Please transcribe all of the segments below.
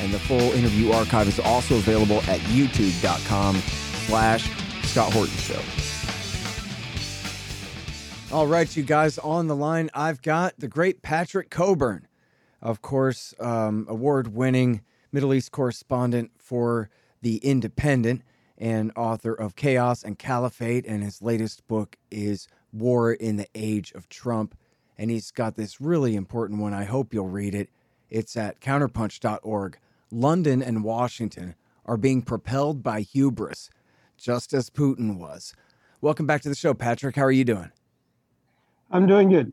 and the full interview archive is also available at youtube.com slash Scott Horton Show. All right, you guys, on the line, I've got the great Patrick Cockburn, of course, um, award-winning Middle East correspondent for The Independent and author of Chaos and Caliphate, and his latest book is War in the Age of Trump. And he's got this really important one. I hope you'll read it. It's at counterpunch.org. London and Washington are being propelled by hubris, just as Putin was. Welcome back to the show, Patrick. How are you doing? I'm doing good.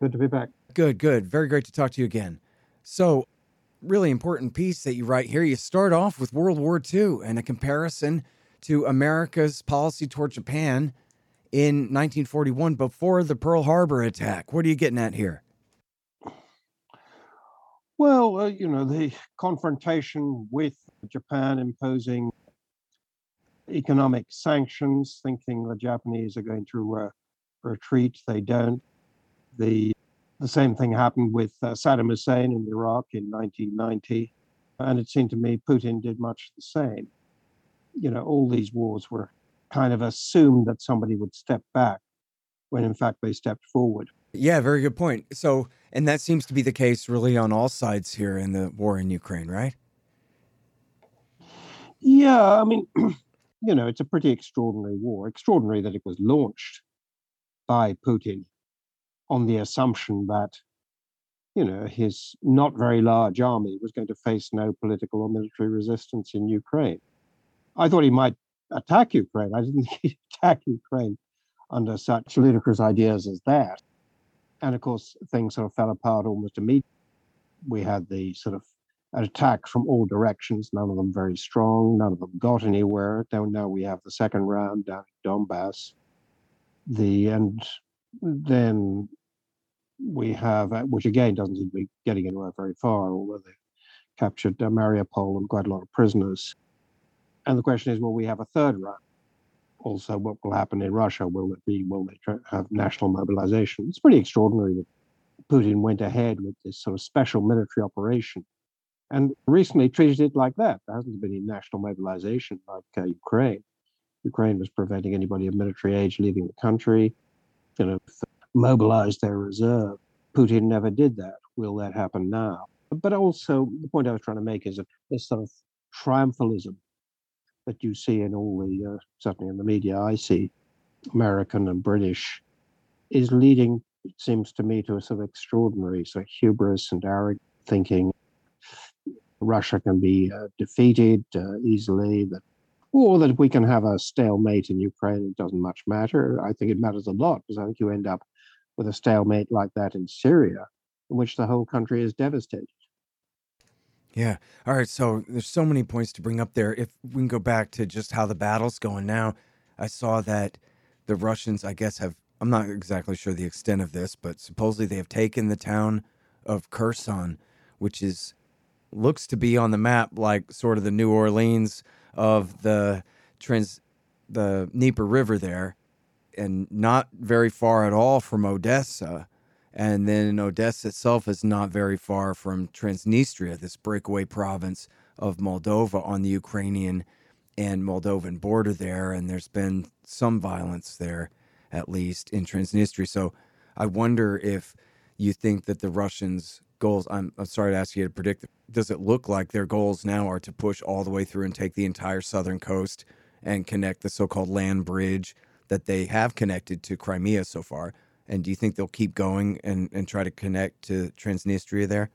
Good to be back. Good, good. Very great to talk to you again. So, really important piece that you write here. You start off with World War II and a comparison to America's policy toward Japan in 1941 before the Pearl Harbor attack. What are you getting at here? Well, uh, you know, the confrontation with Japan imposing economic sanctions, thinking the Japanese are going to uh, retreat, they don't. The the same thing happened with uh, Saddam Hussein in Iraq in 1990, and it seemed to me Putin did much the same. You know, all these wars were kind of assumed that somebody would step back when in fact they stepped forward. Yeah, very good point. So, and that seems to be the case really on all sides here in the war in Ukraine, right? Yeah, I mean, you know, it's a pretty extraordinary war. Extraordinary that it was launched by Putin on the assumption that, you know, his not very large army was going to face no political or military resistance in Ukraine. I thought he might attack Ukraine. I didn't think he'd attack Ukraine under such ludicrous ideas as that. And of course, things sort of fell apart almost immediately. We had the sort of an attack from all directions, none of them very strong, none of them got anywhere. Now, now we have the second round down in Donbass. The and then we have, uh, which again doesn't seem to be getting anywhere very far, although they captured uh, Mariupol and quite a lot of prisoners. And the question is, will we have a third round? Also, what will happen in Russia? Will it be, will they have national mobilization? It's pretty extraordinary that Putin went ahead with this sort of special military operation and recently treated it like that. There hasn't been any national mobilization like uh, Ukraine. Ukraine was preventing anybody of military age leaving the country, you know, mobilized their reserve. Putin never did that. Will that happen now? But also, the point I was trying to make is that this sort of triumphalism that you see in all the, uh, certainly in the media I see, American and British, is leading, it seems to me, to a sort of extraordinary sort of hubris and arrogant thinking. Russia can be uh, defeated uh, easily, that, or that we can have a stalemate in Ukraine. It doesn't much matter. I think it matters a lot because I think you end up with a stalemate like that in Syria, in which the whole country is devastated. Yeah. All right. So there's so many points to bring up there. If we can go back to just how the battle's going now, I saw that the Russians, I guess, have, I'm not exactly sure the extent of this, but supposedly they have taken the town of Kherson, which is, looks to be on the map like sort of the New Orleans of the trans, the Dnieper River there, and not very far at all from Odessa and then Odessa itself is not very far from Transnistria, this breakaway province of Moldova on the Ukrainian and Moldovan border there. And there's been some violence there, at least in Transnistria. So I wonder if you think that the Russians' goals, I'm, I'm sorry to ask you to predict, does it look like their goals now are to push all the way through and take the entire southern coast and connect the so called land bridge that they have connected to Crimea so far? And do you think they'll keep going and, and try to connect to Transnistria there?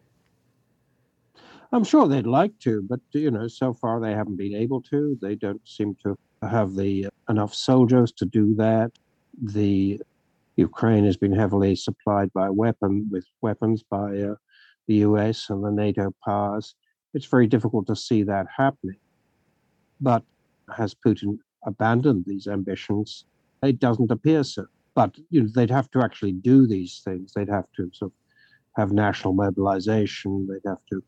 I'm sure they'd like to, but you know, so far they haven't been able to. They don't seem to have the uh, enough soldiers to do that. The Ukraine has been heavily supplied by weapon with weapons by uh, the U.S. and the NATO powers. It's very difficult to see that happening. But has Putin abandoned these ambitions? It doesn't appear so. But you know, they'd have to actually do these things. They'd have to sort of have national mobilization. They'd have to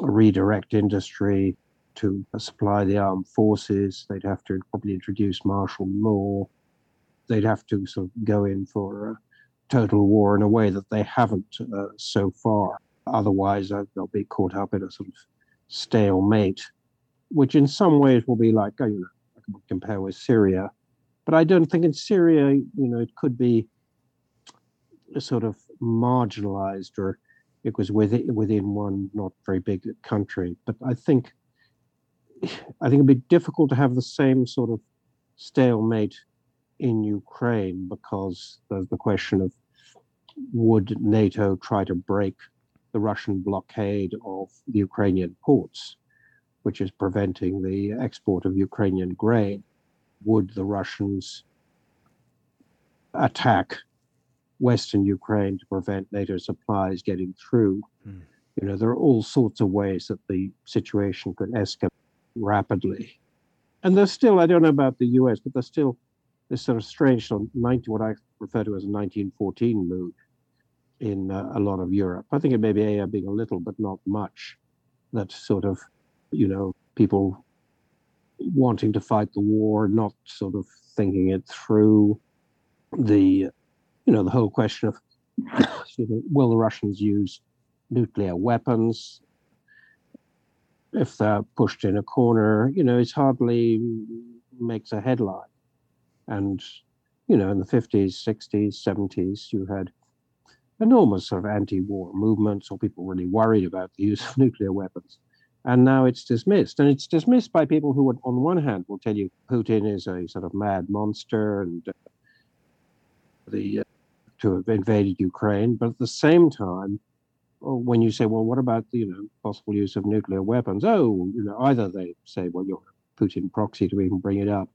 redirect industry to supply the armed forces. They'd have to probably introduce martial law. They'd have to sort of go in for a total war in a way that they haven't uh, so far. Otherwise, uh, they'll be caught up in a sort of stalemate, which in some ways will be like, oh, you know, compare with Syria. But I don't think in Syria, you know, it could be sort of marginalized or it was within, within one not very big country. But I think I think it'd be difficult to have the same sort of stalemate in Ukraine because there's the question of would NATO try to break the Russian blockade of the Ukrainian ports, which is preventing the export of Ukrainian grain? Would the Russians attack Western Ukraine to prevent NATO supplies getting through? Mm. You know, there are all sorts of ways that the situation could escalate rapidly. And there's still, I don't know about the US, but there's still this sort of strange, 90, what I refer to as a 1914 mood in uh, a lot of Europe. I think it may be being a little, but not much. That sort of, you know, people wanting to fight the war, not sort of thinking it through. The, you know, the whole question of, me, will the Russians use nuclear weapons? if they're pushed in a corner, you know, it hardly makes a headline. And, you know, in the 50s, 60s, 70s, you had enormous sort of anti war movements or people really worried about the use of nuclear weapons. And now it's dismissed. And it's dismissed by people who, would, on one hand, will tell you Putin is a sort of mad monster and uh, the uh, to have invaded Ukraine. But at the same time, when you say, well, what about the you know possible use of nuclear weapons? Oh, you know, either they say, well, you're a Putin proxy to even bring it up,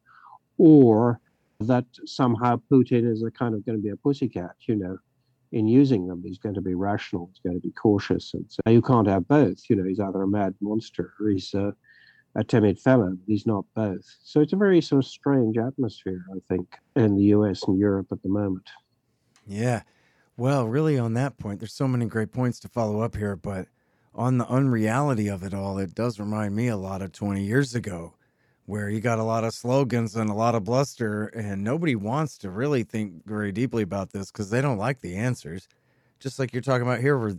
or that somehow Putin is a kind of going to be a pussycat, you know, in using them. He's going to be rational. He's going to be cautious, and so you can't have both. You know, he's either a mad monster or he's a, a timid fellow. He's not both. So it's a very sort of strange atmosphere, I think, in the U.S. and Europe at the moment. Yeah. Well, really, on that point, there's so many great points to follow up here, but on the unreality of it all, it does remind me a lot of 20 years ago, where you got a lot of slogans and a lot of bluster, and nobody wants to really think very deeply about this because they don't like the answers. Just like you're talking about here, where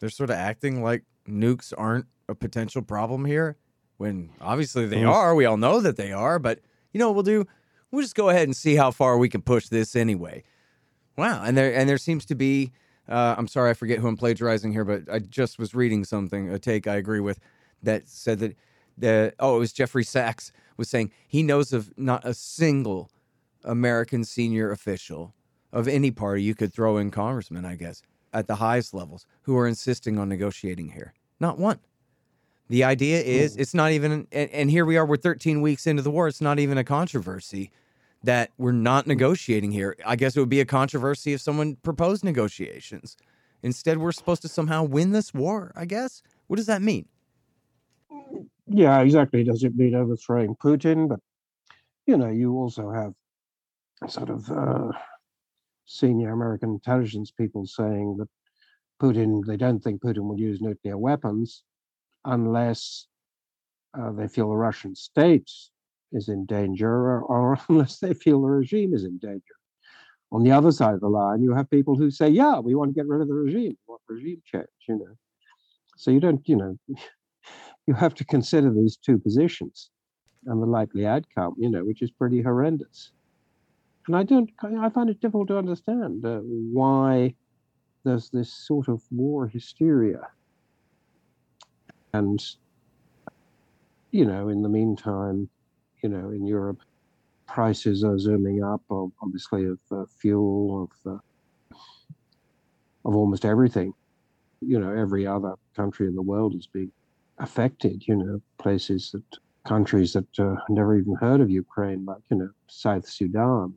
they're sort of acting like nukes aren't a potential problem here, when obviously they mm. are. We all know that they are, but you know what we'll do? We'll just go ahead and see how far we can push this anyway. Wow, and there and there seems to be. Uh, I'm sorry, I forget who I'm plagiarizing here, but I just was reading something, a take I agree with, that said that the oh, it was Jeffrey Sachs was saying he knows of not a single American senior official of any party you could throw in congressman, I guess, at the highest levels who are insisting on negotiating here. Not one. The idea is hmm. it's not even, and, and here we are, we're 13 weeks into the war. It's not even a controversy that we're not hmm. negotiating here. I guess it would be a controversy if someone proposed negotiations. Instead, we're supposed to somehow win this war, I guess. What does that mean? Yeah, exactly. Does it mean overthrowing Putin? But, you know, you also have sort of uh, senior American intelligence people saying that Putin, they don't think Putin will use nuclear weapons unless uh, they feel the Russian state is in danger or, or unless they feel the regime is in danger. On the other side of the line, you have people who say, yeah, we want to get rid of the regime. What regime change, you know? So you don't, you know, you have to consider these two positions and the likely outcome, you know, which is pretty horrendous. And I don't, I find it difficult to understand uh, why there's this sort of war hysteria. And, you know, in the meantime, you know, in Europe, prices are zooming up, obviously, of uh, fuel, of uh, of almost everything. You know, every other country in the world is being affected. You know, places that countries that uh, never even heard of Ukraine, like you know, South Sudan,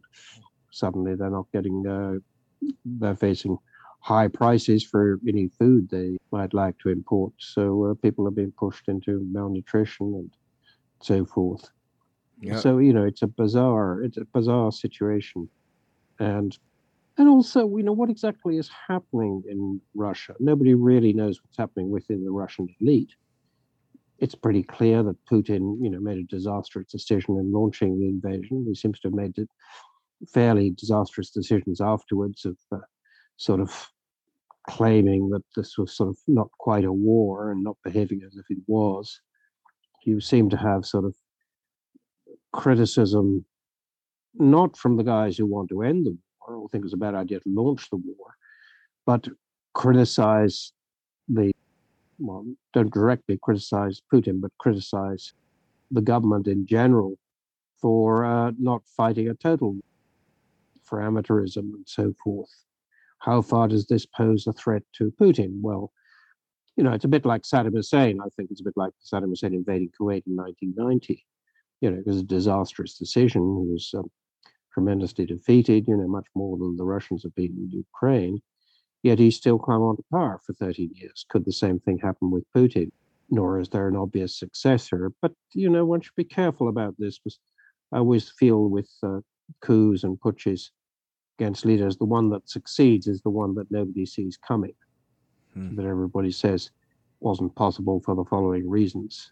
suddenly they're not getting. Uh, they're facing high prices for any food they might like to import. So uh, people are being pushed into malnutrition and so forth. Yeah. So you know, it's a bizarre, it's a bizarre situation, and and also, you know, what exactly is happening in Russia? Nobody really knows what's happening within the Russian elite. It's pretty clear that Putin, you know, made a disastrous decision in launching the invasion. He seems to have made fairly disastrous decisions afterwards of uh, sort of claiming that this was sort of not quite a war and not behaving as if it was. You seem to have sort of criticism, not from the guys who want to end the war or think it's a bad idea to launch the war, but criticize the, well, don't directly criticize Putin, but criticize the government in general for uh, not fighting a total for amateurism and so forth. How far does this pose a threat to Putin? Well, you know, it's a bit like Saddam Hussein. I think it's a bit like Saddam Hussein invading Kuwait in 1990. You know, it was a disastrous decision. He was um, tremendously defeated, you know, much more than the Russians have been in Ukraine. Yet he still clung on to power for 13 years. Could the same thing happen with Putin? Nor is there an obvious successor. But, you know, one should be careful about this because I always feel with uh, coups and putsches against leaders, the one that succeeds is the one that nobody sees coming, hmm. that everybody says wasn't possible for the following reasons.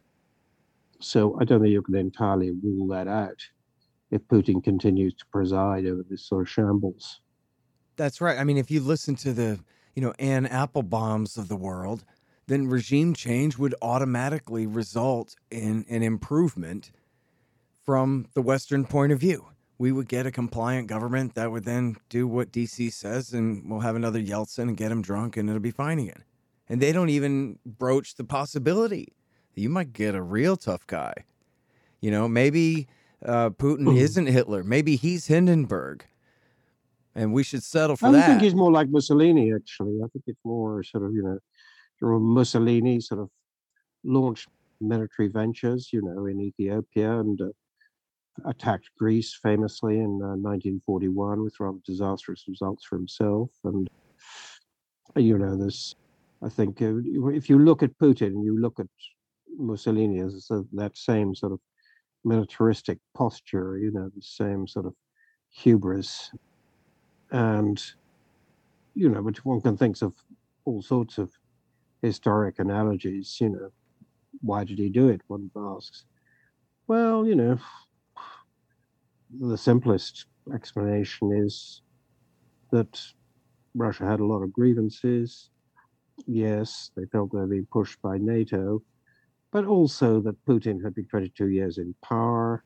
So I don't think you can entirely rule that out if Putin continues to preside over this sort of shambles. That's right. I mean, if you listen to the, you know, Anne Applebaums of the world, then regime change would automatically result in an improvement from the Western point of view. We would get a compliant government that would then do what DC says, and we'll have another Yeltsin and get him drunk, and it'll be fine again. And they don't even broach the possibility that you might get a real tough guy. You know, maybe uh, Putin mm. isn't Hitler. Maybe he's Hindenburg, and we should settle for I that. I think he's more like Mussolini. Actually, I think it's more sort of you know, Mussolini sort of launched military ventures, you know, in Ethiopia and uh, attacked Greece famously in uh, 1941 with rather disastrous results for himself. And you know, this. I think uh, if you look at Putin and you look at Mussolini as that same sort of militaristic posture, you know, the same sort of hubris. And, you know, which one can think of all sorts of historic analogies, you know, why did he do it? One asks. Well, you know, the simplest explanation is that Russia had a lot of grievances. Yes, they felt they were being pushed by NATO but also that Putin had been 22 years in power,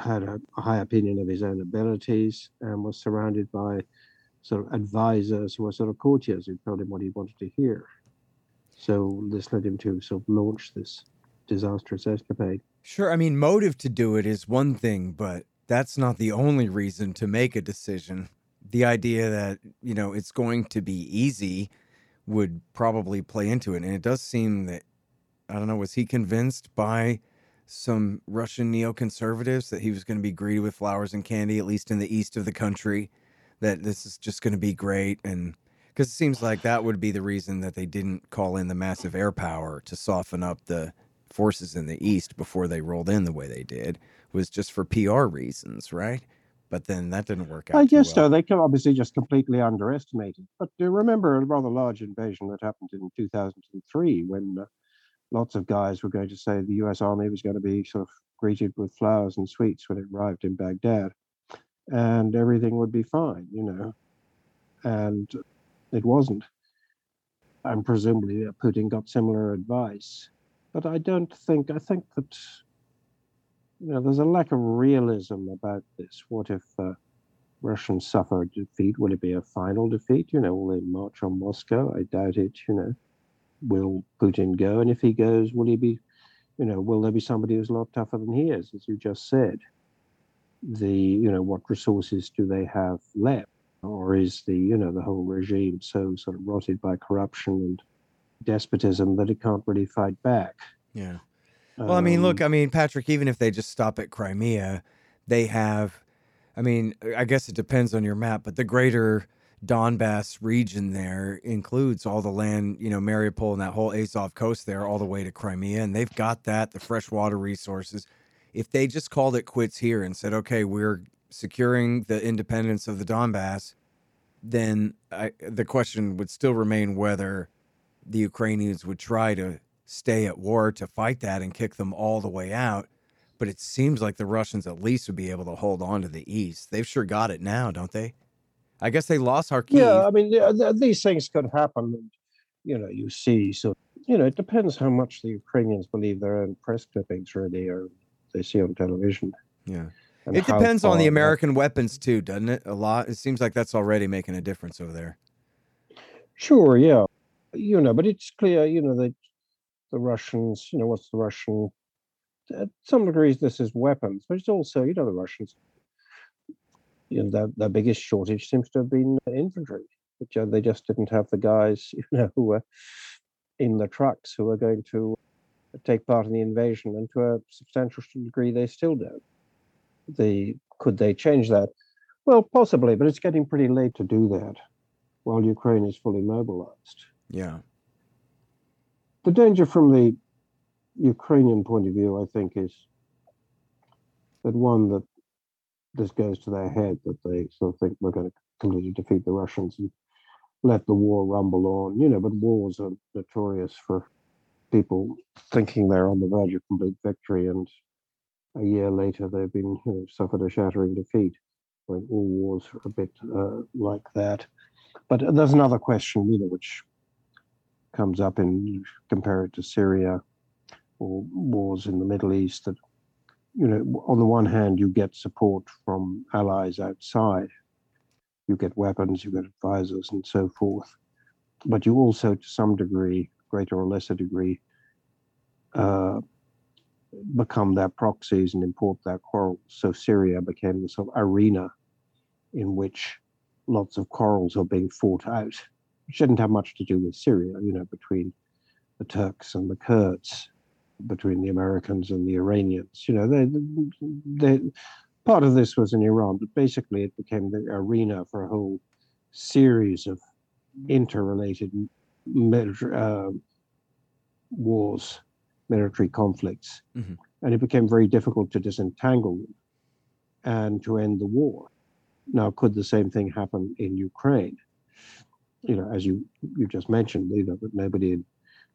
had a, high opinion of his own abilities, and was surrounded by sort of advisors who were sort of courtiers who told him what he wanted to hear. So this led him to sort of launch this disastrous escapade. Sure. I mean, motive to do it is one thing, but that's not the only reason to make a decision. The idea that, you know, it's going to be easy would probably play into it. And it does seem that I don't know, was he convinced by some Russian neoconservatives that he was going to be greeted with flowers and candy, at least in the east of the country, that this is just going to be great? And because it seems like that would be the reason that they didn't call in the massive air power to soften up the forces in the east before they rolled in the way they did, was just for PR reasons, right? But then that didn't work out. I guess well. so. They obviously just completely underestimated. But do remember a rather large invasion that happened in 2003 when uh, lots of guys were going to say the US Army was going to be sort of greeted with flowers and sweets when it arrived in Baghdad, and everything would be fine, you know. And it wasn't. And presumably Putin got similar advice. But I don't think, I think that, you know, there's a lack of realism about this. What if uh, Russians suffer defeat? Will it be a final defeat? You know, will they march on Moscow? I doubt it, you know will Putin go? And if he goes, will he be, you know, will there be somebody who's a lot tougher than he is, as you just said? The, you know, what resources do they have left? Or is the, you know, the whole regime so sort of rotted by corruption and despotism that it can't really fight back? Yeah. Well, I mean, look, um, I mean, Patrick, even if they just stop at Crimea, they have, I mean, I guess it depends on your map, but the greater Donbass region there includes all the land, you know, Mariupol and that whole Azov coast there, all the way to Crimea. And they've got that, the freshwater resources. If they just called it quits here and said, okay, we're securing the independence of the Donbass, then I, the question would still remain whether the Ukrainians would try to stay at war to fight that and kick them all the way out. But it seems like the Russians at least would be able to hold on to the east. They've sure got it now, don't they? I guess they lost Kharkiv. Yeah, I mean, these things could happen. You know, you see. So, you know, it depends how much the Ukrainians believe their own press clippings, really, or they see on television. Yeah. It depends on the American that... weapons, too, doesn't it? A lot. It seems like that's already making a difference over there. Sure, yeah. You know, but it's clear, you know, that the Russians, you know, what's the Russian? At some degrees, this is weapons, but it's also, you know, the Russians you know, their, their biggest shortage seems to have been infantry. Which, uh, they just didn't have the guys, you know, who were in the trucks who were going to take part in the invasion, and to a substantial degree, they still don't. The could they change that? Well, possibly, but it's getting pretty late to do that while Ukraine is fully mobilized. Yeah. The danger from the Ukrainian point of view, I think, is that one that this goes to their head that they sort of think we're going to completely defeat the Russians and let the war rumble on. You know, but wars are notorious for people thinking they're on the verge of complete victory, and a year later they've been you know, suffered a shattering defeat. All wars are a bit uh, like that. But there's another question, you know, which comes up in compare it to Syria or wars in the Middle East that you know, on the one hand, you get support from allies outside, you get weapons, you get advisors, and so forth. But you also, to some degree, greater or lesser degree, uh, become their proxies and import their quarrels. So Syria became the sort of arena in which lots of quarrels are being fought out, which didn't have much to do with Syria, you know, between the Turks and the Kurds between the Americans and the Iranians. You know, they, they, part of this was in Iran, but basically it became the arena for a whole series of interrelated military, uh, wars, military conflicts. Mm-hmm. And it became very difficult to disentangle them and to end the war. Now, could the same thing happen in Ukraine? You know, as you, you just mentioned, you know, that nobody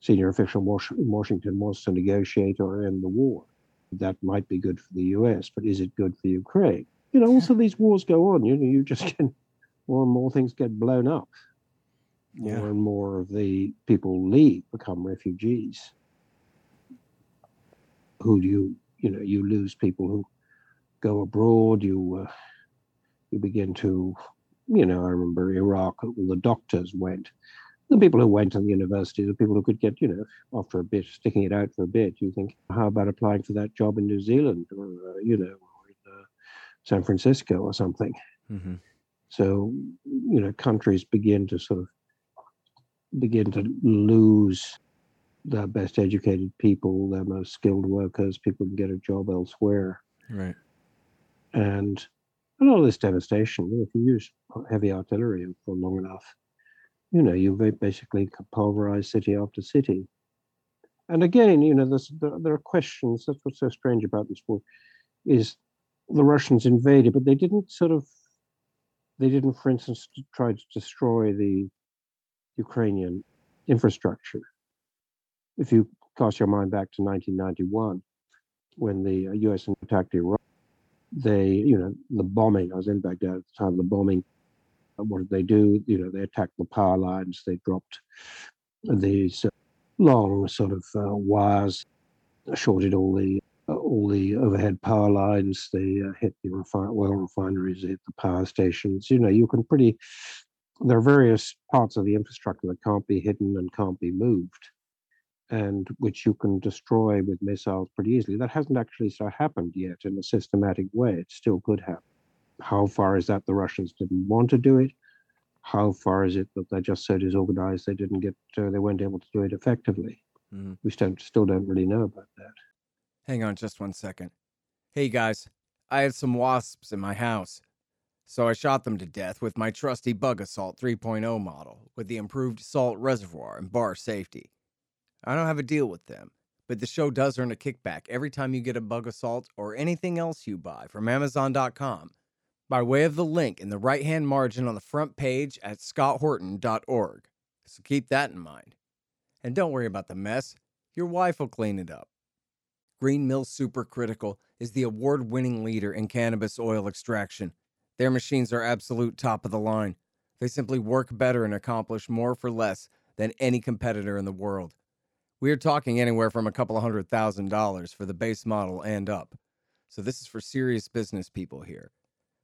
senior official in Washington wants to negotiate or end the war. That might be good for the U.S., but is it good for Ukraine? You know, also these wars go on. You know, you just get more and more things get blown up. More yeah. and more of the people leave, become refugees. Who do you, you know, you lose people who go abroad. You, uh, you begin to, you know, I remember Iraq. All The doctors went the people who went to the university, the people who could get, you know, after a bit, sticking it out for a bit, you think, how about applying for that job in New Zealand or, uh, you know, or in uh, San Francisco or something? Mm-hmm. So, you know, countries begin to sort of begin to lose their best educated people, their most skilled workers. People can get a job elsewhere. Right. And a lot of this devastation, if you use heavy artillery for long enough, you know, you basically pulverize city after city. And again, you know, there, there are questions. That's what's so strange about this war, is the Russians invaded, but they didn't sort of, they didn't, for instance, try to destroy the Ukrainian infrastructure. If you cast your mind back to 1991, when the U.S. Uh, attacked Iraq, they, you know, the bombing. I was in Baghdad at the time. The bombing what did they do? You know, they attacked the power lines. They dropped these uh, long sort of uh, wires, shorted all the uh, all the overhead power lines. They uh, hit the oil refineries, hit the power stations. You know, you can pretty. There are various parts of the infrastructure that can't be hidden and can't be moved, and which you can destroy with missiles pretty easily. That hasn't actually so happened yet in a systematic way. It still could happen. How far is that the Russians didn't want to do it? How far is it that they're just so disorganized they didn't get uh, they weren't able to do it effectively? Mm. We still still don't really know about that. Hang on just one second. Hey guys, I had some wasps in my house. So I shot them to death with my trusty Bug-A-Salt 3.0 model with the improved salt reservoir and bar safety. I don't have a deal with them, but the show does earn a kickback every time you get a Bug-A-Salt or anything else you buy from Amazon.com by way of the link in the right hand margin on the front page at scotthorton.org. So keep that in mind. And don't worry about the mess, your wife will clean it up. Green Mill Supercritical is the award winning leader in cannabis oil extraction. Their machines are absolute top of the line. They simply work better and accomplish more for less than any competitor in the world. We are talking anywhere from a couple of hundred thousand dollars for the base model and up. So this is for serious business people here.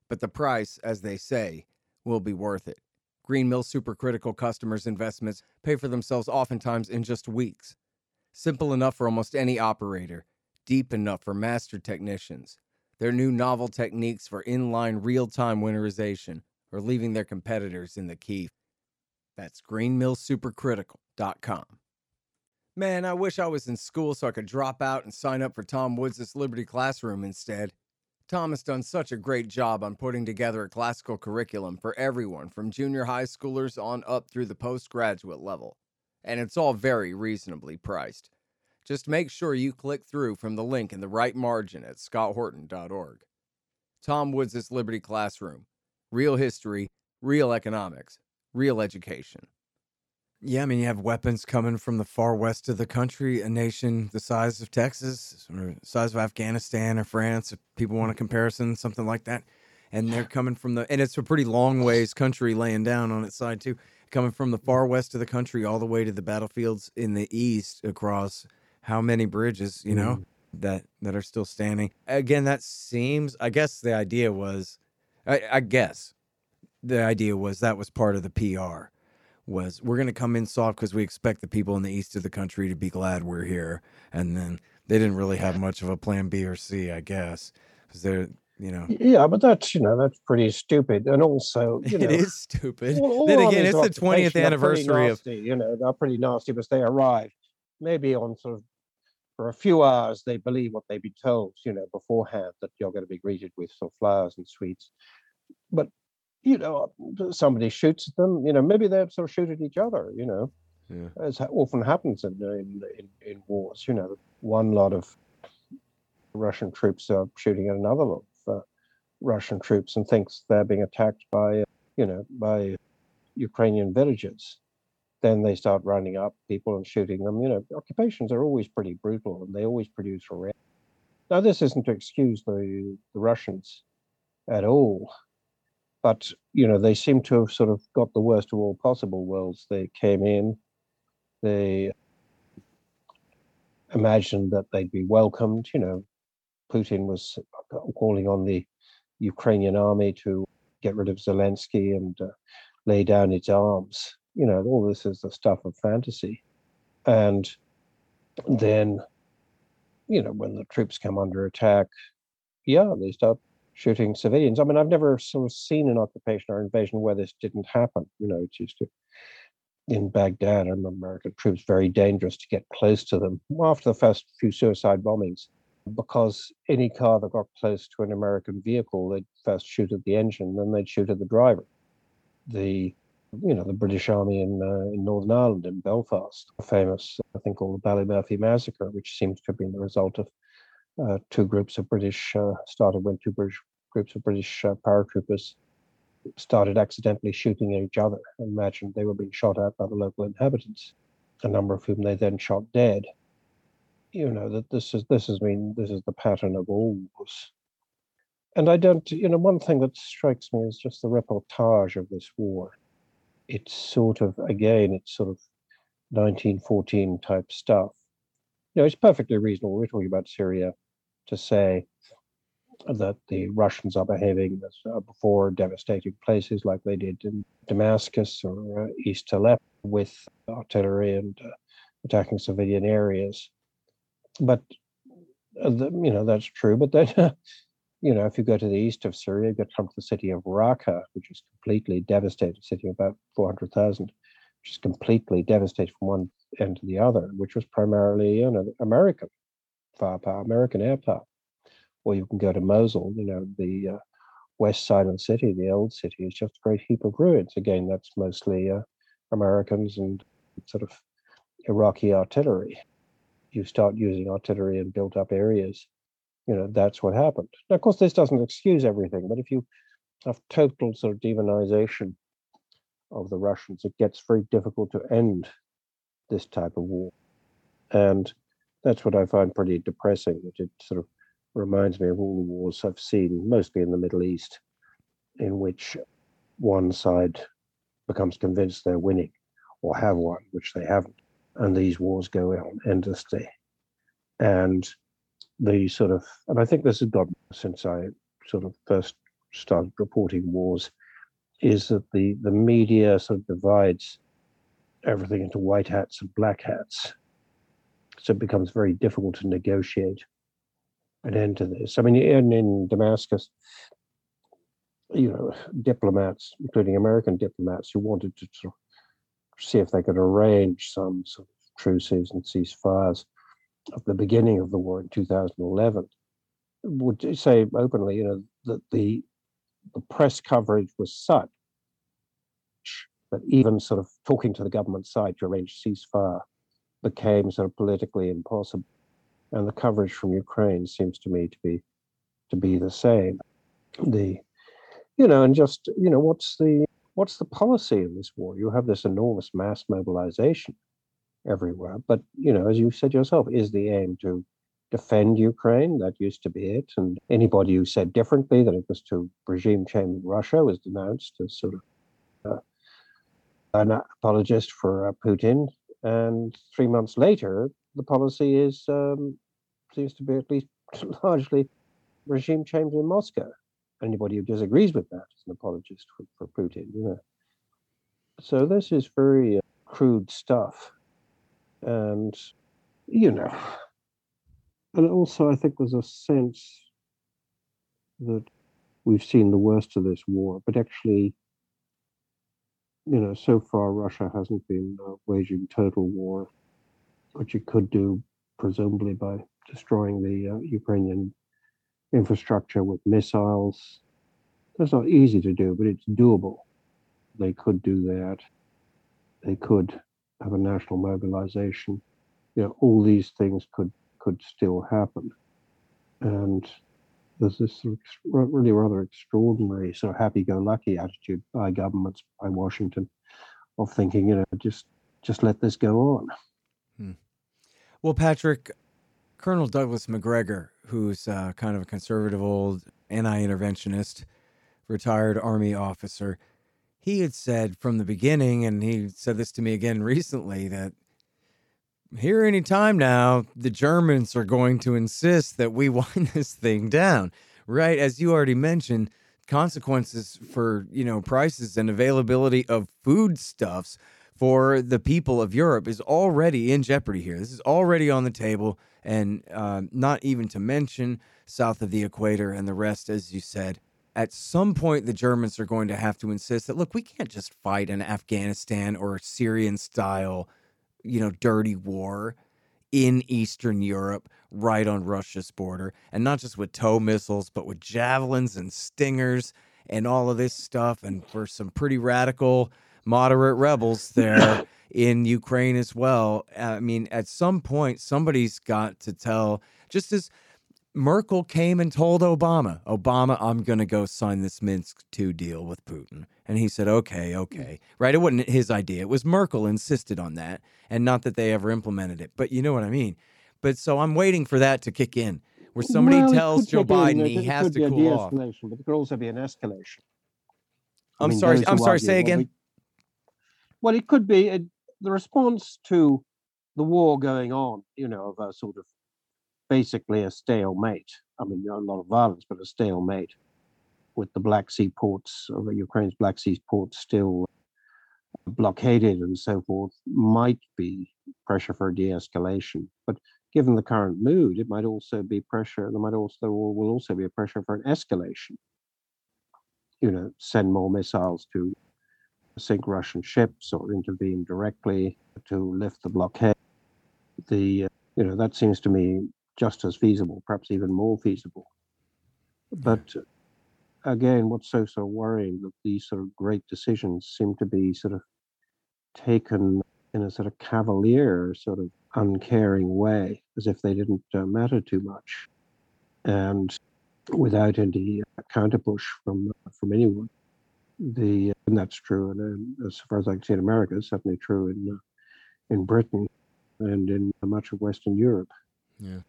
But the price, as they say, will be worth it. Green Mill Supercritical customers' investments pay for themselves oftentimes in just weeks. Simple enough for almost any operator, deep enough for master technicians. Their new novel techniques for inline real time winterization are leaving their competitors in the key. That's greenmillsupercritical.com. Man, I wish I was in school so I could drop out and sign up for Tom Woods' Liberty Classroom instead. Tom has done such a great job on putting together a classical curriculum for everyone from junior high schoolers on up through the postgraduate level. And it's all very reasonably priced. Just make sure you click through from the link in the right margin at scotthorton.org. Tom Woods' Liberty Classroom. Real history, real economics, real education. Yeah, I mean, you have weapons coming from the far west of the country, a nation the size of Texas or size of Afghanistan or France, if people want a comparison, something like that. And they're coming from the, and it's a pretty long ways country laying down on its side too, coming from the far west of the country all the way to the battlefields in the east across how many bridges, you know, mm. that that are still standing. Again, that seems, I guess the idea was, I, I guess the idea was that was part of the PR was we're going to come in soft because we expect the people in the east of the country to be glad we're here. And then they didn't really have much of a plan B or C, I guess, because they're, you know. Yeah, but that's, you know, that's pretty stupid. And also, you know, it is stupid. All, all then again, it's the 20th anniversary nasty, of. You know, they're pretty nasty because they arrive maybe on sort of for a few hours they believe what they be told you know beforehand that you're going to be greeted with some flowers and sweets but you know, somebody shoots at them, you know, maybe they sort of shoot at each other, you know, yeah. as often happens in, in, in, in wars, you know, one lot of Russian troops are shooting at another lot of uh, Russian troops and thinks they're being attacked by, uh, you know, by Ukrainian villagers. Then they start rounding up people and shooting them. You know, occupations are always pretty brutal and they always produce a Now, this isn't to excuse the, the Russians at all but you know they seem to have sort of got the worst of all possible worlds. They came in, they imagined that they'd be welcomed. You know, Putin was calling on the Ukrainian army to get rid of Zelensky and uh, lay down its arms. You know, all this is the stuff of fantasy. And then, you know, when the troops come under attack, yeah, they start shooting civilians. I mean, I've never sort of seen an occupation or invasion where this didn't happen. You know, it's used to in Baghdad, American troops very dangerous to get close to them after the first few suicide bombings, because any car that got close to an American vehicle, they'd first shoot at the engine, then they'd shoot at the driver. The you know the British Army in uh, in Northern Ireland in Belfast, famous I think called the Ballymurphy massacre, which seems to have been the result of two groups of British uh, started when two British groups of British uh, paratroopers started accidentally shooting at each other. Imagine they were being shot at by the local inhabitants, a number of whom they then shot dead. You know that this is this has been this is the pattern of all wars. And I don't, you know, one thing that strikes me is just the reportage of this war. It's sort of again, it's sort of 1914 type stuff. You know, it's perfectly reasonable. We're talking about Syria to say that the Russians are behaving as uh, before, devastating places like they did in Damascus or uh, East Aleppo with artillery and uh, attacking civilian areas. But uh, the, you know that's true. But then, you know, if you go to the east of Syria, you come to the city of Raqqa, which is completely devastated, city of about four hundred thousand, which is completely devastated from one end to the other, which was primarily you know American firepower, American air power. Or you can go to Mosul, you know, the uh, west side of the city, the old city, is just a great heap of ruins. Again, that's mostly uh, Americans and sort of Iraqi artillery. You start using artillery in built up areas, you know, that's what happened. Now, of course, this doesn't excuse everything, but if you have total sort of demonization of the Russians, it gets very difficult to end this type of war. And that's what I find pretty depressing, that it sort of reminds me of all the wars I've seen, mostly in the Middle East, in which one side becomes convinced they're winning or have won, which they haven't. And these wars go on endlessly. And the sort of, and I think this has got since I sort of first started reporting wars, is that the, the media sort of divides everything into white hats and black hats. So it becomes very difficult to negotiate an end to this. I mean, in, in Damascus, you know, diplomats, including American diplomats, who wanted to sort of see if they could arrange some sort of truces and ceasefires at the beginning of the war in 2011, would say openly, you know, that the the press coverage was such that even sort of talking to the government side to arrange ceasefire became sort of politically impossible. And the coverage from Ukraine seems to me to be to be the same. The you know, and just you know, what's the what's the policy in this war? You have this enormous mass mobilization everywhere, but you know, as you said yourself, is the aim to defend Ukraine? That used to be it. And anybody who said differently that it was to regime change Russia was denounced as sort of uh, an apologist for uh, Putin. And three months later, the policy is um, seems to be at least largely regime change in Moscow. Anybody who disagrees with that is an apologist for, for Putin, you know. So this is very uh, crude stuff, and you know, and also I think there's a sense that we've seen the worst of this war, but actually you know, so far Russia hasn't been uh, waging total war, which it could do presumably by destroying the uh, Ukrainian infrastructure with missiles. That's not easy to do, but it's doable. They could do that. They could have a national mobilization. You know, all these things could could still happen. And there's this really rather extraordinary sort of happy-go-lucky attitude by governments, by Washington, of thinking, you know, just just let this go on. Hmm. Well, Patrick, Colonel Douglas Macgregor, who's uh, kind of a conservative old anti-interventionist, retired Army officer, he had said from the beginning, and he said this to me again recently, that here any time now, the Germans are going to insist that we wind this thing down, right? As you already mentioned, consequences for you know prices and availability of foodstuffs for the people of Europe is already in jeopardy here. This is already on the table, and uh, not even to mention south of the equator and the rest, as you said. At some point, the Germans are going to have to insist that look, we can't just fight an Afghanistan or Syrian style you know, dirty war in Eastern Europe, right on Russia's border, and not just with TOW missiles, but with javelins and stingers and all of this stuff, and for some pretty radical, moderate rebels there in Ukraine as well. I mean, at some point, somebody's got to tell, just as Merkel came and told Obama, Obama, I'm going to go sign this Minsk 2 deal with Putin. And he said, okay, okay. Mm. Right? It wasn't his idea. It was Merkel insisted on that, and not that they ever implemented it. But you know what I mean. But so I'm waiting for that to kick in, where somebody well, tells Joe Biden he has to cool off. But it could also be an escalation. I'm mean, sorry. I'm sorry. Say again. Well, it could be a, the response to the war going on. You know, of a sort of basically a stalemate. I mean, not a lot of violence, but a stalemate with the Black Sea ports, or Ukraine's Black Sea ports still blockaded and so forth, might be pressure for de-escalation. But given the current mood, it might also be pressure. There might also will also be a pressure for an escalation. You know, send more missiles to sink Russian ships or intervene directly to lift the blockade. The uh, you know that seems to me just as feasible, perhaps even more feasible. But again, what's so so worrying that these sort of great decisions seem to be sort of taken in a sort of cavalier, sort of uncaring way, as if they didn't uh, matter too much, and without any uh, counterpush from uh, from anyone. The and that's true, and as far as I can see in America, it's certainly true in uh, in Britain and in much of Western Europe. Yeah.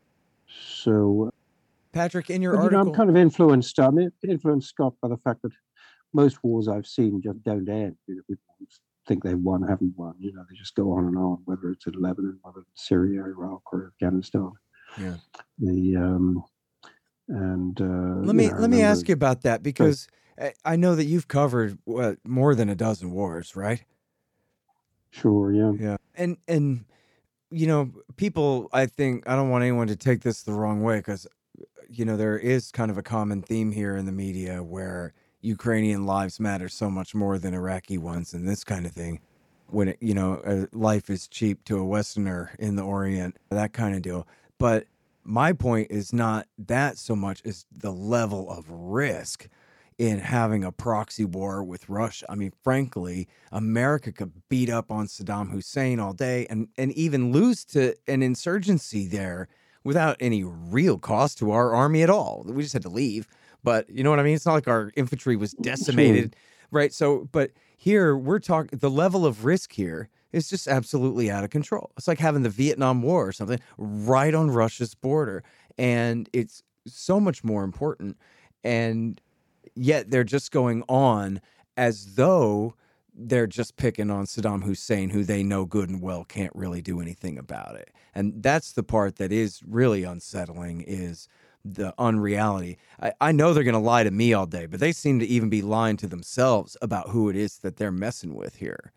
So, Patrick, in your but, you know, I'm kind of influenced. I'm influenced, Scott, by the fact that most wars I've seen just don't end. You know, people think they've won, haven't won. You know, they just go on and on, whether it's in Lebanon, whether it's Syria, Iraq, or Afghanistan. yeah. The um, and uh, Let me you know, let me ask you about that because I- I know that you've covered what more than a dozen wars, right? Sure, yeah, Yeah. And and you know, people I think I don't want anyone to take this the wrong way cuz you know, there is kind of a common theme here in the media where Ukrainian lives matter so much more than Iraqi ones and this kind of thing. When it, you know, uh, life is cheap to a westerner in the orient, that kind of deal. But my point is not that so much as the level of risk in having a proxy war with Russia. I mean, frankly, America could beat up on Saddam Hussein all day and, and even lose to an insurgency there without any real cost to our army at all. We just had to leave. But you know what I mean? It's not like our infantry was decimated, right? So, but here we're talking the level of risk here is just absolutely out of control. It's like having the Vietnam War or something right on Russia's border. And it's so much more important. And yet they're just going on as though they're just picking on Saddam Hussein, who they know good and well can't really do anything about it. And that's the part that is really unsettling is the unreality. I, I know they're going to lie to me all day, but they seem to even be lying to themselves about who it is that they're messing with here.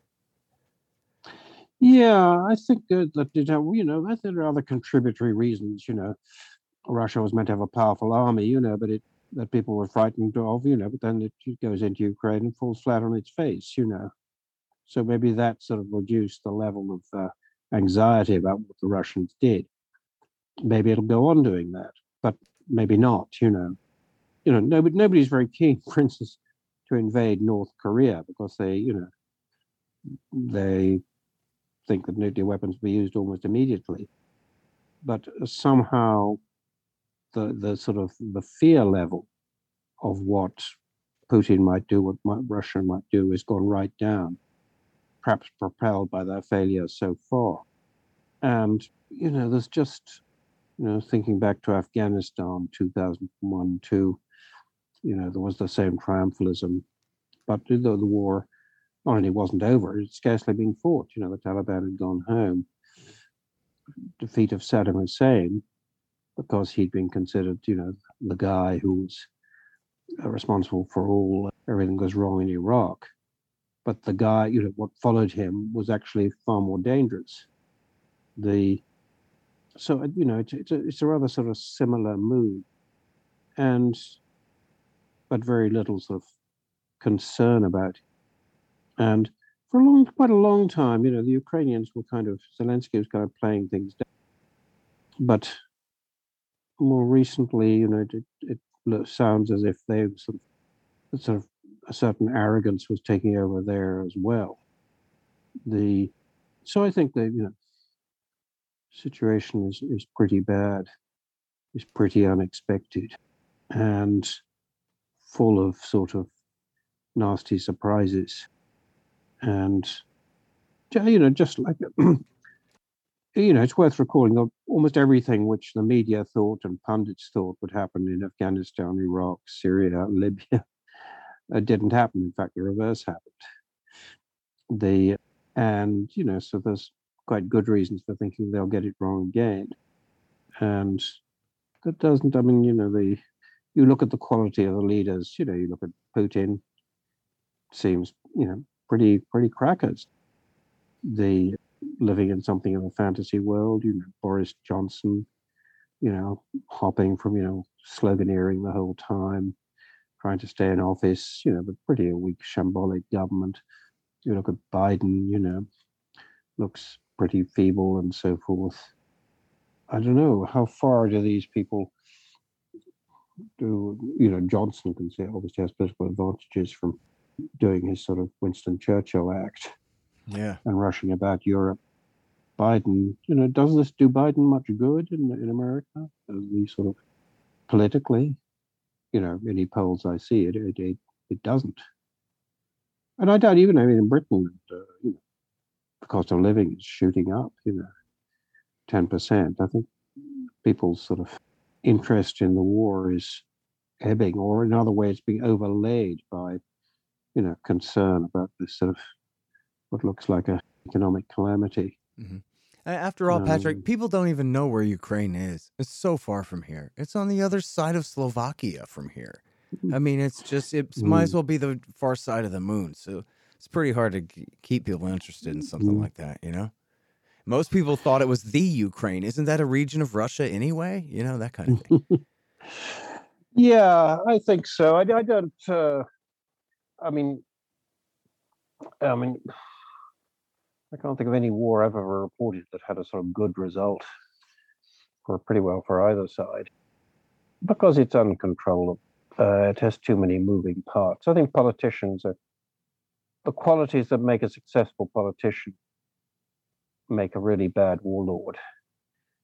yeah. I think that, that you know, there are other contributory reasons. You know, Russia was meant to have a powerful army, you know, but it that people were frightened of, you know, but then it goes into Ukraine and falls flat on its face, you know. So maybe that sort of reduced the level of uh, anxiety about what the Russians did. Maybe it'll go on doing that, but maybe not, you know. You know, nobody, nobody's very keen, for instance, to invade North Korea because they, you know, they think that nuclear weapons will be used almost immediately. But somehow the the sort of the fear level of what Putin might do, what might, Russia might do, has gone right down, perhaps propelled by their failure so far. And you know, there's just you know, thinking back to Afghanistan, 2001, two, you know, there was the same triumphalism, but the, the war not only wasn't over, it scarcely been fought. You know, the Taliban had gone home. Defeat of Saddam Hussein, because he'd been considered, you know, the guy who was uh, responsible for all everything goes wrong in Iraq. But the guy, you know, what followed him was actually far more dangerous. The so uh, you know, it's it's a, it's a rather sort of similar mood, and but very little sort of concern about it. And for a long, quite a long time, you know, the Ukrainians were kind of Zelensky was kind of playing things down, but more recently, you know, it, it sounds as if they sort of, a certain arrogance was taking over there as well. The so I think that you know, situation is is pretty bad, is pretty unexpected, and full of sort of nasty surprises, and you know, just like you know, it's worth recalling that almost everything which the media thought and pundits thought would happen in Afghanistan, Iraq, Syria, Libya, uh, didn't happen. In fact, the reverse happened. The and you know, so there's quite good reasons for thinking they'll get it wrong again, and that doesn't. I mean, you know, the you look at the quality of the leaders. You know, you look at Putin. Seems you know pretty pretty crackers. The living in something of a fantasy world. You know, Boris Johnson, you know, hopping from, you know, sloganeering the whole time, trying to stay in office, you know, but pretty a weak, shambolic government. You look at Biden, you know, looks pretty feeble and so forth. I don't know, how far do these people do you know Johnson can say obviously has political advantages from doing his sort of Winston Churchill act Yeah. and rushing about Europe. Biden, you know, does this do Biden much good in in America? He sort of politically, you know, any polls I see, it it it, it doesn't. And I doubt even I mean in Britain, uh, you know, the cost of living is shooting up. You know, ten percent. I think people's sort of interest in the war is ebbing, or in other ways, being overlaid by, you know, concern about this sort of what looks like a economic calamity. A- After all, Patrick, Um, people don't even know where Ukraine is. It's so far from here. It's on the other side of Slovakia from here. I mean, it's just it might as Mm. well be the far side of the moon. So it's pretty hard to g- keep people interested in something Mm. like that. You know, most people thought it was the Ukraine. Isn't that a region of Russia anyway? You know that kind of thing. Yeah, I think so. I, I don't. Uh, I mean, I mean, I can't think of any war I've ever reported that had a sort of good result for pretty well for either side because it's uncontrollable. Uh, it has too many moving parts. I think politicians are the qualities that make a successful politician make a really bad warlord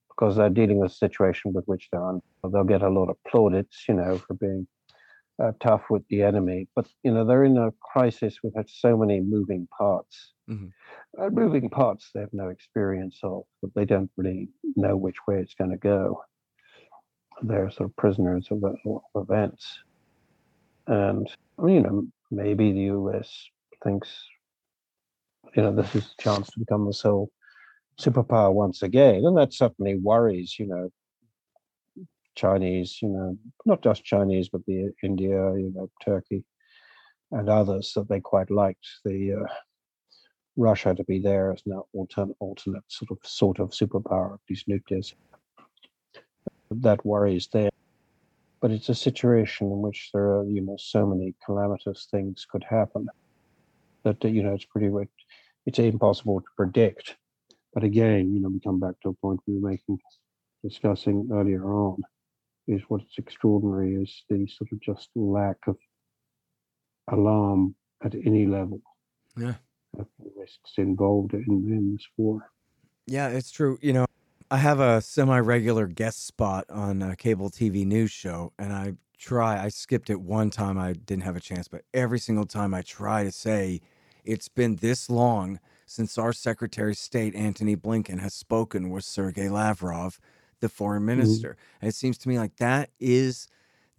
because they're dealing with a situation with which they're un- they'll get a lot of plaudits, you know, for being uh, tough with the enemy. But you know, they're in a crisis with so many moving parts. Mhm. Uh, moving parts they have no experience of, but they don't really know which way it's going to go. They're sort of prisoners of, of events, and you know, maybe the U.S. thinks, you know, this is a chance to become the sole superpower once again, and that certainly worries, you know, Chinese, you know, not just Chinese, but the India, you know, Turkey, and others that they quite liked the uh, Russia to be there as an alternate, alternate sort of sort of superpower, at least nuclear. That worries them, but it's a situation in which there are, you know, so many calamitous things could happen that you know it's pretty it's impossible to predict. But again, you know, we come back to a point we were making, discussing earlier on, is what's extraordinary is the sort of just lack of alarm at any level Yeah. Of the risks involved in, in this war. Yeah, it's true. You know, I have a semi-regular guest spot on a cable TV news show, and I try. I skipped it one time. I didn't have a chance, but every single time I try to say, it's been this long since our Secretary of State Antony Blinken has spoken with Sergei Lavrov, the foreign mm-hmm. minister. And it seems to me like that is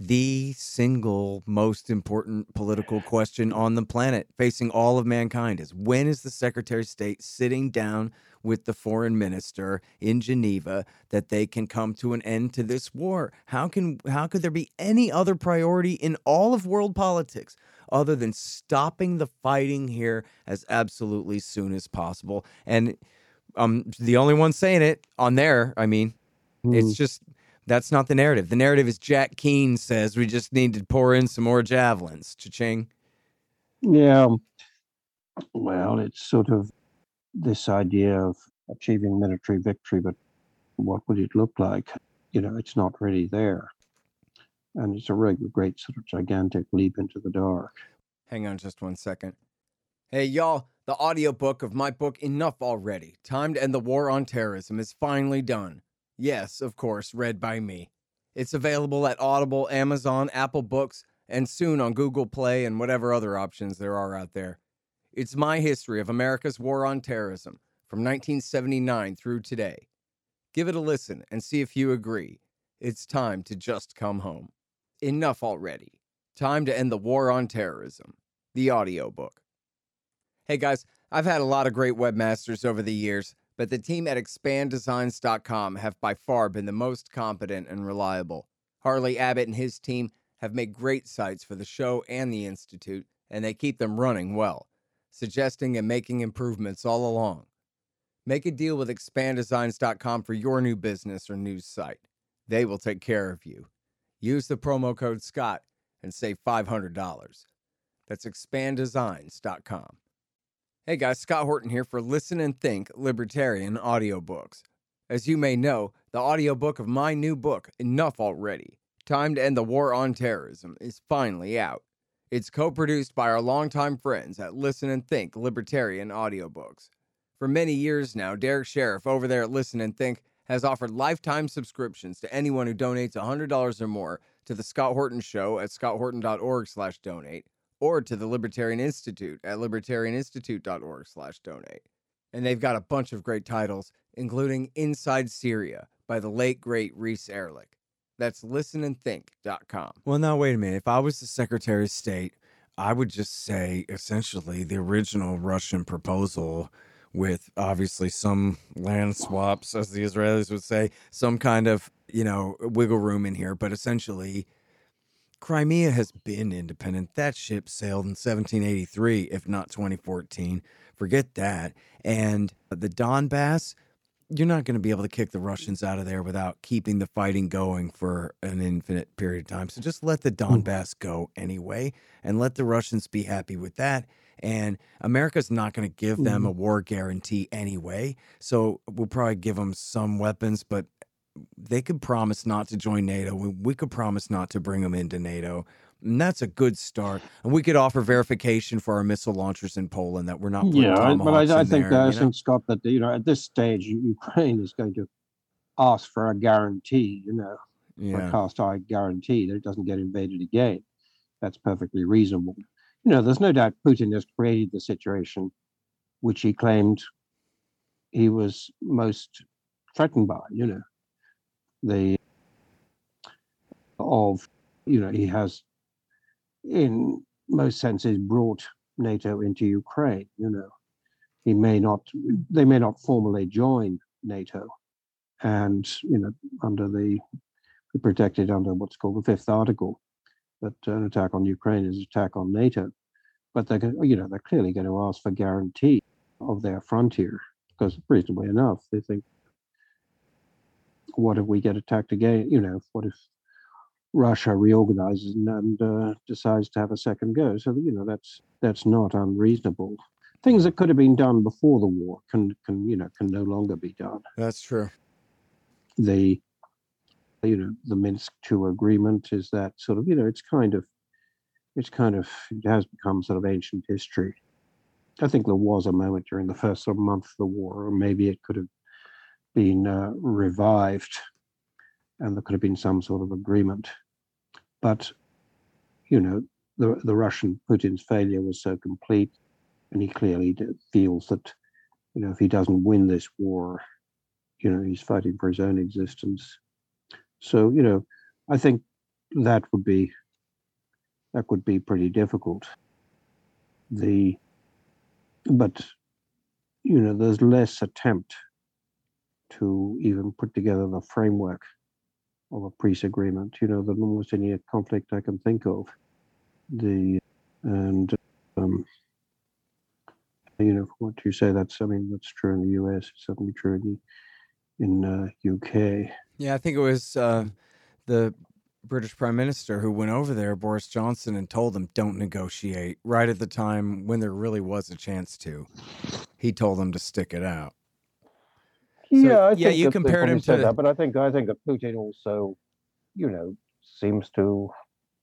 the single most important political question on the planet facing all of mankind is when is the secretary of state sitting down with the foreign minister in Geneva that they can come to an end to this war? How can how could there be any other priority in all of world politics other than stopping the fighting here as absolutely soon as possible? And I'm um the only one saying it on there i mean it's just that's not the narrative. The narrative is Jack Keane says we just need to pour in some more javelins. Cha-ching. Yeah. Um, well, it's sort of this idea of achieving military victory, but what would it look like? You know, it's not really there. And it's a really great sort of gigantic leap into the dark. Hang on just one second. Hey, y'all, the audiobook of my book, Enough Already Time to End the War on Terrorism, is finally done. Yes, of course, read by me. It's available at Audible, Amazon, Apple Books, and soon on Google Play and whatever other options there are out there. It's my history of America's war on terrorism from 1979 through today. Give it a listen and see if you agree. It's time to just come home. Enough already. Time to end the war on terrorism. The audiobook. Hey guys, I've had a lot of great webmasters over the years, but the team at expanddesigns.com have by far been the most competent and reliable. Harley Abbott and his team have made great sites for the show and the Institute, and they keep them running well, suggesting and making improvements all along. Make a deal with expanddesigns.com for your new business or news site. They will take care of you. Use the promo code SCOTT and save $500. That's expanddesigns.com. Hey guys, Scott Horton here for Listen and Think Libertarian Audiobooks. As you may know, the audiobook of my new book, Enough Already Time to End the War on Terrorism is finally out. It's co produced by our longtime friends at Listen and Think Libertarian Audiobooks. For many years now, Derek Sheriff over there at Listen and Think has offered lifetime subscriptions to anyone who donates $100 or more to the Scott Horton Show at scotthorton.org/donate or to the Libertarian Institute at libertarianinstitute.org slash donate. And they've got a bunch of great titles, including Inside Syria by the late great Reese Erlich. That's listenandthink.com. Well, now wait a minute. If I was the Secretary of State, I would just say essentially the original Russian proposal with obviously some land swaps, as the Israelis would say, some kind of, you know, wiggle room in here. But essentially, Crimea has been independent. That ship sailed in 1783, if not 2014. Forget that. And the Donbass, you're not going to be able to kick the Russians out of there without keeping the fighting going for an infinite period of time. So just let the hmm. Donbass go anyway and let the Russians be happy with that. And America's not going to give them hmm. a war guarantee anyway. So we'll probably give them some weapons, but they could promise not to join NATO. We, we could promise not to bring them into NATO. And that's a good start. And we could offer verification for our missile launchers in Poland that we're not Yeah, I- but I, I think there, you know? since Scott that you know at this stage Ukraine is going to ask for a guarantee, you know, a yeah. cast iron guarantee that it doesn't get invaded again. That's perfectly reasonable. You know, there's no doubt Putin has created the situation which he claimed he was most threatened by, you know, the of, you know, he has in most senses brought NATO into Ukraine, you know. He may not they may not formally join NATO and you know under the protected under what's called the fifth article that an attack on Ukraine is an attack on NATO. But they're you know they're clearly going to ask for guarantee of their frontier because reasonably enough they think what if we get attacked again? You know what if Russia reorganizes and, uh, decides to have a second go? So you know that's that's not unreasonable. Things that could have been done before the war can can you know can no longer be done That's true. the you know the Minsk two agreement is that sort of you know it's kind of it's kind of it has become sort of ancient history. I think there was a moment during the first sort of month of the war, or maybe it could have been uh, revived, and there could have been some sort of agreement. But you know the the Russian Putin's failure was so complete, and he clearly feels that you know if he doesn't win this war, you know he's fighting for his own existence so you know i think that would be that would be pretty difficult the but you know there's less attempt to even put together the framework of a peace agreement you know the almost any conflict i can think of the and um you know what you say that's i mean that's true in the us it's certainly true in the in uh, uk Yeah, I think it was uh, the British Prime Minister who went over there, Boris Johnson, and told them don't negotiate right at the time when there really was a chance to. He told them to stick it out. Yeah, I yeah, think you that compared him to- that, but I think I think that Putin also, you know, seems to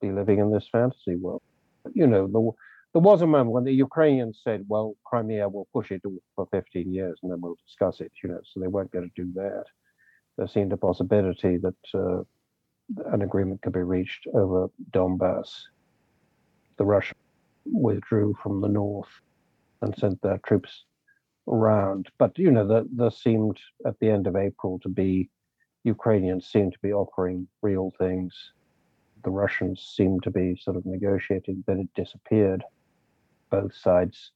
be living in this fantasy world. You know, there, there was a moment when the Ukrainians said, "Well, Crimea will push it for 15 years, and then we'll discuss it." You know, so they weren't going to do that. There seemed a possibility that uh, an agreement could be reached over Donbass. The Russians withdrew from the north and sent their troops around. But you know, there, there seemed at the end of April to be Ukrainians seemed to be offering real things. The Russians seemed to be sort of negotiating. Then it disappeared. Both sides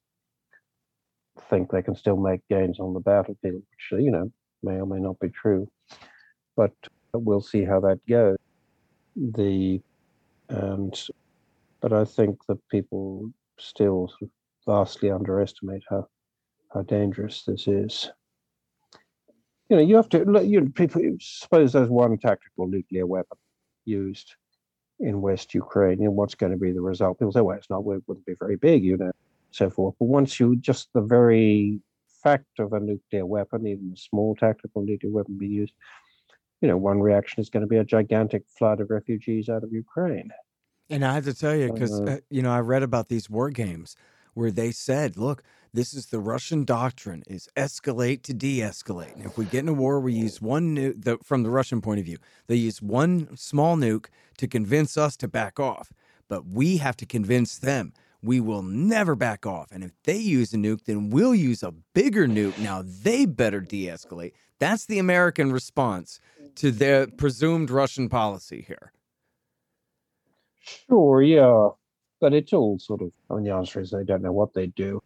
think they can still make gains on the battlefield, which you know may or may not be true. But we'll see how that goes. The and but I think that people still sort of vastly underestimate how how dangerous this is. You know, you have to look. You know, people suppose there's one tactical nuclear weapon used in West Ukraine, and what's going to be the result? People say, "Well, it's not. It wouldn't be very big," you know, so forth. But once you just the very fact of a nuclear weapon, even a small tactical nuclear weapon be used, you know, one reaction is going to be a gigantic flood of refugees out of Ukraine. And I have to tell you, because, uh, uh, you know, I read about these war games where they said, look, this is the Russian doctrine is escalate to de-escalate. And if we get in a war, we use one nuke the, from the Russian point of view. They use one small nuke to convince us to back off. But we have to convince them we will never back off. And if they use a nuke, then we'll use a bigger nuke. Now they better de escalate. That's the American response to mm-hmm. their presumed Russian policy here. Sure, yeah. But it's all sort of, I mean, the answer is they don't know what they do.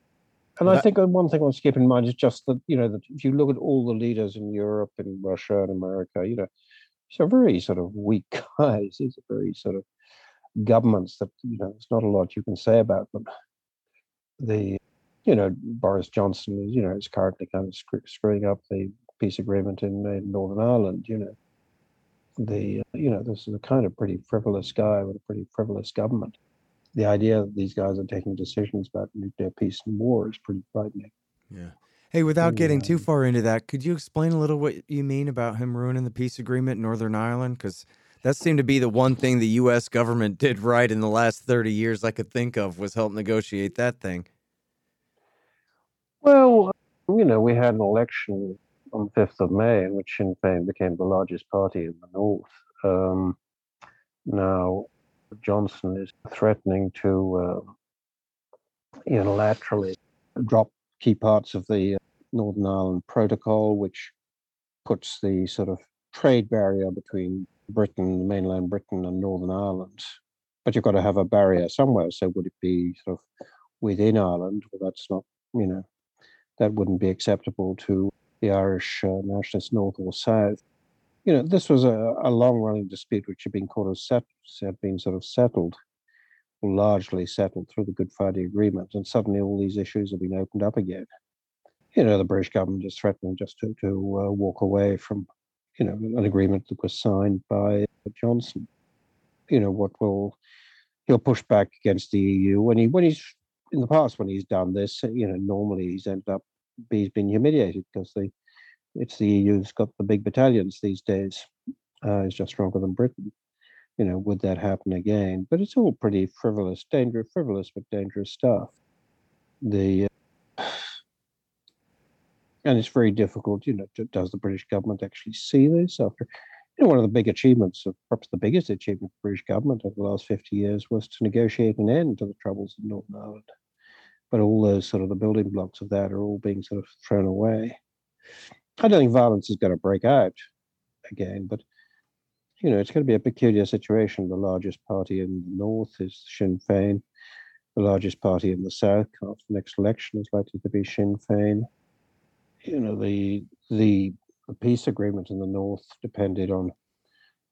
And I think uh, one thing I want to keep in mind is just that, you know, that if you look at all the leaders in Europe and Russia and America, you know, these are very sort of weak guys. These are very sort of governments that you know there's not a lot you can say about them. The you know Boris Johnson is you know is currently kind of screwing up the peace agreement in, in Northern Ireland. You know the you know this is a kind of pretty frivolous guy with a pretty frivolous government. The idea that these guys are taking decisions about nuclear peace and war is pretty frightening. Yeah. Hey, without getting too far into that, could you explain a little what you mean about him ruining the peace agreement in Northern Ireland? Because that seemed to be the one thing the U.S. government did right in the last 30 years I could think of was help negotiate that thing. Well, you know, we had an election on the 5th of May in which Sinn Féin became the largest party in the North. Um, now, Johnson is threatening to uh, unilaterally drop key parts of the uh, Northern Ireland Protocol, which puts the sort of trade barrier between Britain, mainland Britain, and Northern Ireland. But you've got to have a barrier somewhere. So would it be sort of within Ireland? Well, that's not, you know, that wouldn't be acceptable to the Irish uh, nationalists, north or south. You know, this was a, a long-running dispute which had been called a set, had been sort of settled, largely settled through the Good Friday Agreement, and suddenly all these issues have been opened up again. You know, the British government is threatening just to to uh, walk away from you know, an agreement that was signed by Johnson. You know, what will he'll push back against the EU when he when he's in the past when he's done this. You know, normally he's ended up he's been humiliated because they it's the EU that's got the big battalions these days. Uh, it's just stronger than Britain. You know, would that happen again? But it's all pretty frivolous, dangerous, frivolous but dangerous stuff. The and it's very difficult. You know, does the British government actually see this after? You know, one of the big achievements, of perhaps the biggest achievement of the British government over the last 50 years, was to negotiate an end to the troubles in Northern Ireland. But all those sort of the building blocks of that are all being sort of thrown away. I don't think violence is going to break out again, but you know, it's going to be a peculiar situation. The largest party in the north is Sinn Féin. The largest party in the south after the next election is likely to be Sinn Féin you know the the peace agreement in the north depended on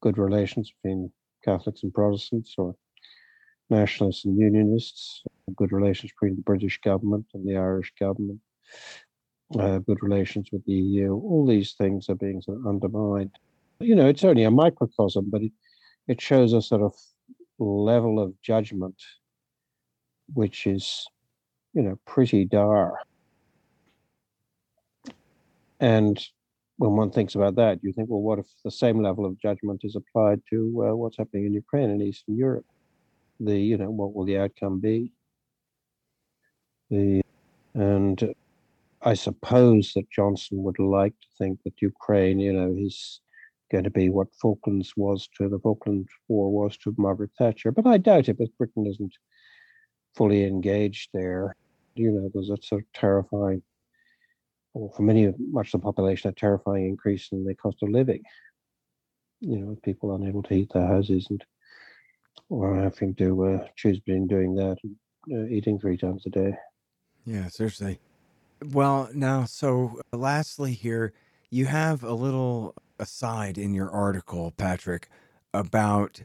good relations between Catholics and Protestants, or nationalists and unionists, good relations between the British government and the Irish government, uh, good relations with the EU. All these things are being sort of undermined. You know, it's only a microcosm, but it, it shows a sort of level of judgment which is, you know, pretty dire. And when one thinks about that, you think, well, what if the same level of judgment is applied to uh, what's happening in Ukraine and Eastern Europe? The, you know, what will the outcome be? The, and I suppose that Johnson would like to think that Ukraine, you know, is going to be what Falklands was to the Falkland War was to Margaret Thatcher. But I doubt it, because Britain isn't fully engaged there. You know, there's a sort of terrifying or for many much of the population, a terrifying increase in the cost of living. You know, people unable to heat their houses and or having to uh, choose between doing that and uh, eating three times a day. Yeah, seriously. Well, now, so uh, lastly, here you have a little aside in your article, Patrick, about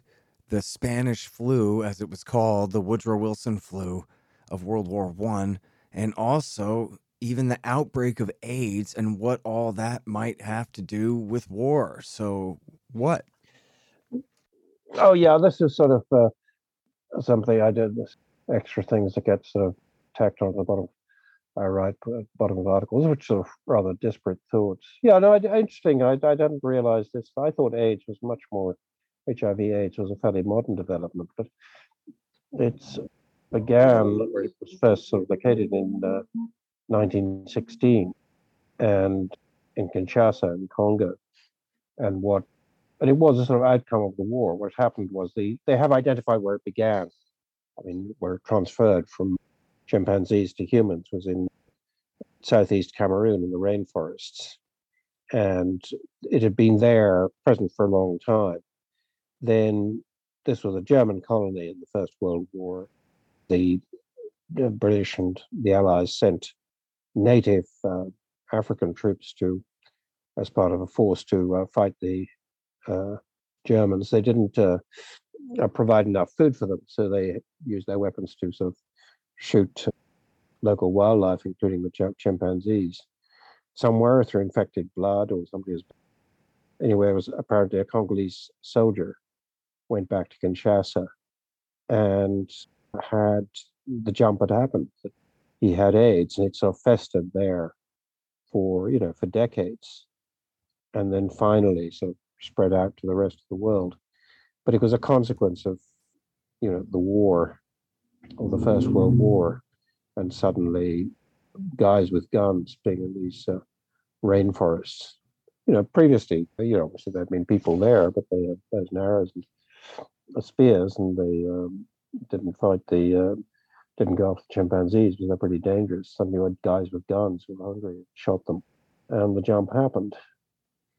the Spanish flu, as it was called, the Woodrow Wilson flu of World War One, and also even the outbreak of AIDS and what all that might have to do with war. So, what? Oh, yeah, this is sort of uh, something I did, this extra things that get sort of tacked on the bottom I write at bottom of articles, which are rather disparate thoughts. Yeah, no, interesting. I, I didn't realize this. I thought AIDS was much more, HIV AIDS was a fairly modern development, but it's began, or it was first sort of located in uh, 1916 and in Kinshasa in Congo. And what, and it was a sort of outcome of the war. What happened was the, they have identified where it began. I mean, where it transferred from chimpanzees to humans was in southeast Cameroon in the rainforests. And it had been there, present for a long time. Then this was a German colony in the First World War. The, British and the Allies sent native uh, African troops to, as part of a force to uh, fight the uh, Germans. They didn't uh, uh, provide enough food for them, so they used their weapons to sort of shoot local wildlife, including the ch- chimpanzees. Somewhere through infected blood or somebody was. Anyway, it was apparently a Congolese soldier went back to Kinshasa and had the jump had happened. He had AIDS and it sort of festered there for, you know, for decades. And then finally sort of spread out to the rest of the world. But it was a consequence of, you know, the war, of the First World War. And suddenly guys with guns being in these uh, rainforests. You know, previously, you know, obviously there'd been people there, but they had those and arrows and spears, and they um, didn't fight the uh, didn't go after chimpanzees because they're pretty dangerous. Suddenly, you had guys with guns who were hungry, shot them, and the jump happened.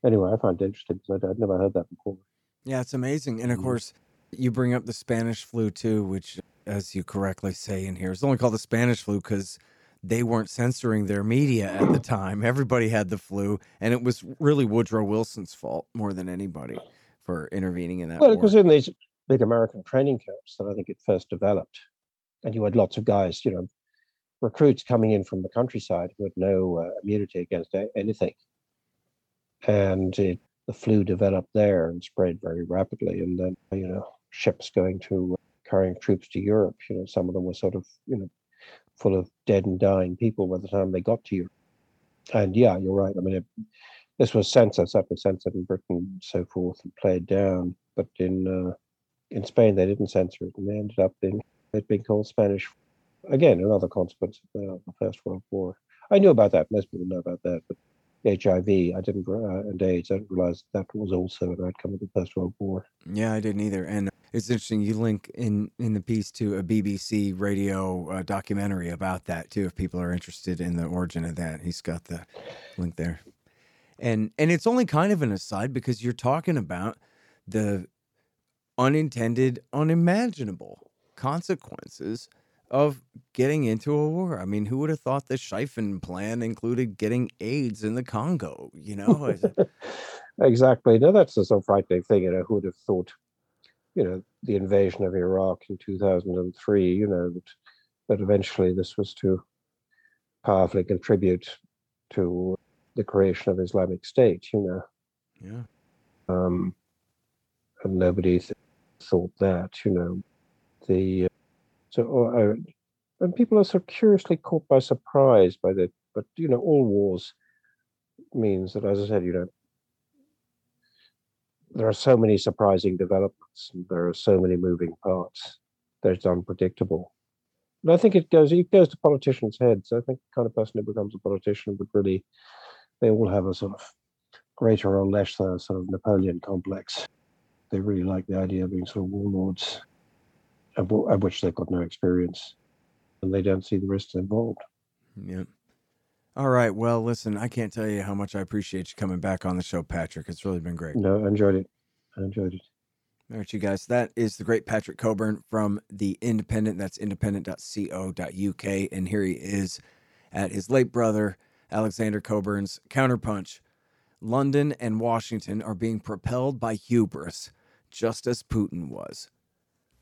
Anyway, I find it interesting because I'd, I'd never heard that before. Yeah, it's amazing, and of mm. course, you bring up the Spanish flu too, which, as you correctly say in here, it's only called the Spanish flu because they weren't censoring their media at the time. Everybody had the flu, and it was really Woodrow Wilson's fault more than anybody for intervening in that. Well, war. it was in these big American training camps that I think it first developed, and you had lots of guys, you know, recruits coming in from the countryside who had no uh, immunity against anything, and it, the flu developed there and spread very rapidly, and then you know ships going to uh, carrying troops to Europe, you know, some of them were sort of you know full of dead and dying people by the time they got to Europe. And yeah, you're right. I mean, it, this was censored, certainly censored in Britain and so forth, and played down. But in uh, in Spain, they didn't censor it, and they ended up being it being called Spanish. Again, another consequence of the, the First World War. I knew about that. Most people know about that, but HIV, I didn't, uh, and AIDS, I didn't realize that was also an outcome of the First World War. Yeah, I didn't either. And it's interesting. You link in in the piece to a BBC radio uh, documentary about that too. If people are interested in the origin of that, he's got the link there and and it's only kind of an aside because you're talking about the unintended unimaginable consequences of getting into a war. I mean, who would have thought the Schlieffen plan included getting AIDS in the Congo, you know? exactly. No, that's the so frightening thing, you know, who would have thought, you know, the invasion of Iraq in 2003, you know, that, that eventually this was to powerfully contribute to the creation of Islamic State, you know. Yeah. Um, and nobody th- thought that, you know. The uh, so uh, and people are sort of curiously caught by surprise by the, but you know, all wars means that, as I said, you know, there are so many surprising developments, there are so many moving parts that it's unpredictable. And I think it goes it goes to politicians' heads. I think the kind of person who becomes a politician would really they all have a sort of greater or lesser uh, sort of Napoleon complex. They really like the idea of being sort of warlords, of, of which they've got no experience, and they don't see the risks involved. Yeah. All right. Well, listen, I can't tell you how much I appreciate you coming back on the show, Patrick. It's really been great. No, I enjoyed it. I enjoyed it. All right, you guys. That is the great Patrick Cockburn from the Independent. That's independent.co.uk. And here he is at his late brother Alexander Cockburn's counterpunch. London and Washington are being propelled by hubris, just as Putin was.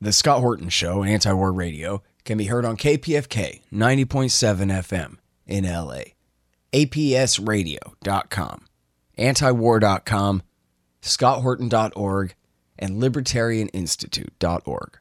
The Scott Horton Show, Anti War Radio, can be heard on KPFK 90.7 FM in LA, APSradio.com, antiwar.com, scotthorton.org, and libertarianinstitute.org.